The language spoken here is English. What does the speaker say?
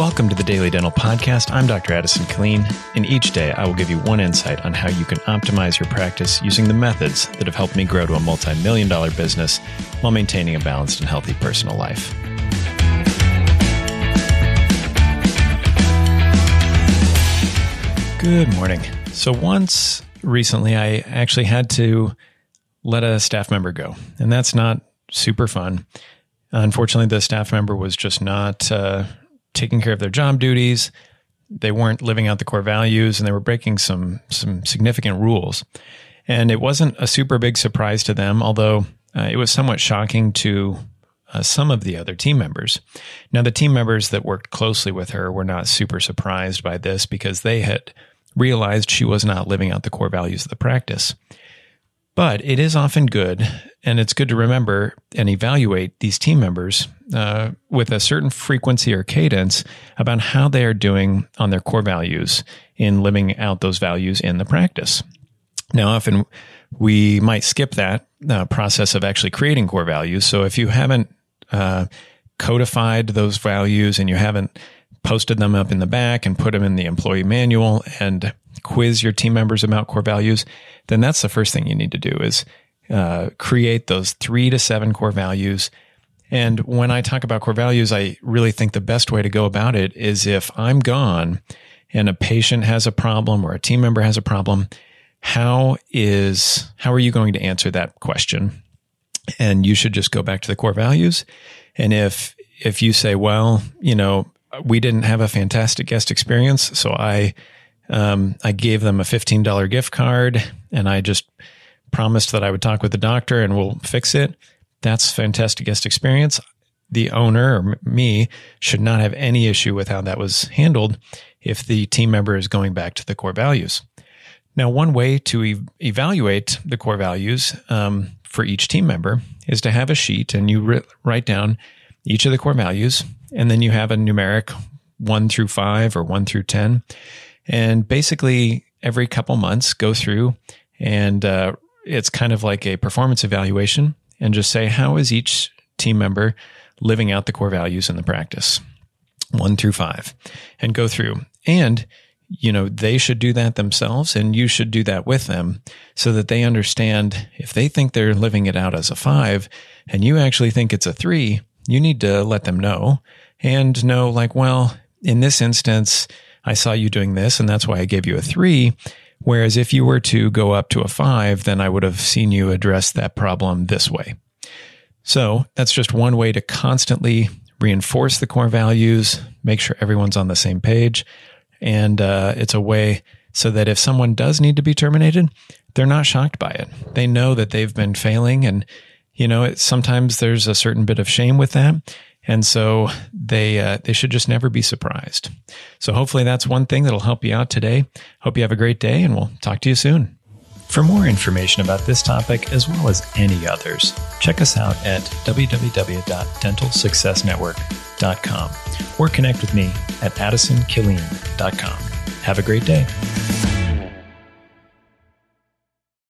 Welcome to the Daily Dental Podcast. I'm Dr. Addison Killeen, and each day I will give you one insight on how you can optimize your practice using the methods that have helped me grow to a multi million dollar business while maintaining a balanced and healthy personal life. Good morning. So, once recently, I actually had to let a staff member go, and that's not super fun. Unfortunately, the staff member was just not uh, taking care of their job duties. They weren't living out the core values and they were breaking some some significant rules. And it wasn't a super big surprise to them, although uh, it was somewhat shocking to uh, some of the other team members. Now, the team members that worked closely with her were not super surprised by this because they had realized she was not living out the core values of the practice. But it is often good, and it's good to remember and evaluate these team members uh, with a certain frequency or cadence about how they are doing on their core values in living out those values in the practice. Now, often we might skip that uh, process of actually creating core values. So if you haven't uh, codified those values and you haven't posted them up in the back and put them in the employee manual and quiz your team members about core values, then that's the first thing you need to do is uh, create those three to seven core values. And when I talk about core values, I really think the best way to go about it is if I'm gone and a patient has a problem or a team member has a problem, how is how are you going to answer that question? And you should just go back to the core values. And if if you say, well, you know, we didn't have a fantastic guest experience, so I um, I gave them a $15 gift card and I just promised that I would talk with the doctor and we'll fix it. That's fantastic guest experience. The owner or me should not have any issue with how that was handled if the team member is going back to the core values. Now, one way to e- evaluate the core values um, for each team member is to have a sheet and you ri- write down each of the core values, and then you have a numeric one through five or one through 10 and basically every couple months go through and uh, it's kind of like a performance evaluation and just say how is each team member living out the core values in the practice? One through five and go through. And you know they should do that themselves and you should do that with them so that they understand if they think they're living it out as a five and you actually think it's a three you need to let them know and know like well in this instance I saw you doing this and that's why I gave you a three. Whereas if you were to go up to a five, then I would have seen you address that problem this way. So that's just one way to constantly reinforce the core values, make sure everyone's on the same page. And uh, it's a way so that if someone does need to be terminated, they're not shocked by it. They know that they've been failing. And, you know, it, sometimes there's a certain bit of shame with that. And so they uh, they should just never be surprised. So hopefully that's one thing that'll help you out today. Hope you have a great day and we'll talk to you soon. For more information about this topic as well as any others, check us out at www.dentalsuccessnetwork.com or connect with me at addisonkilleen.com. Have a great day.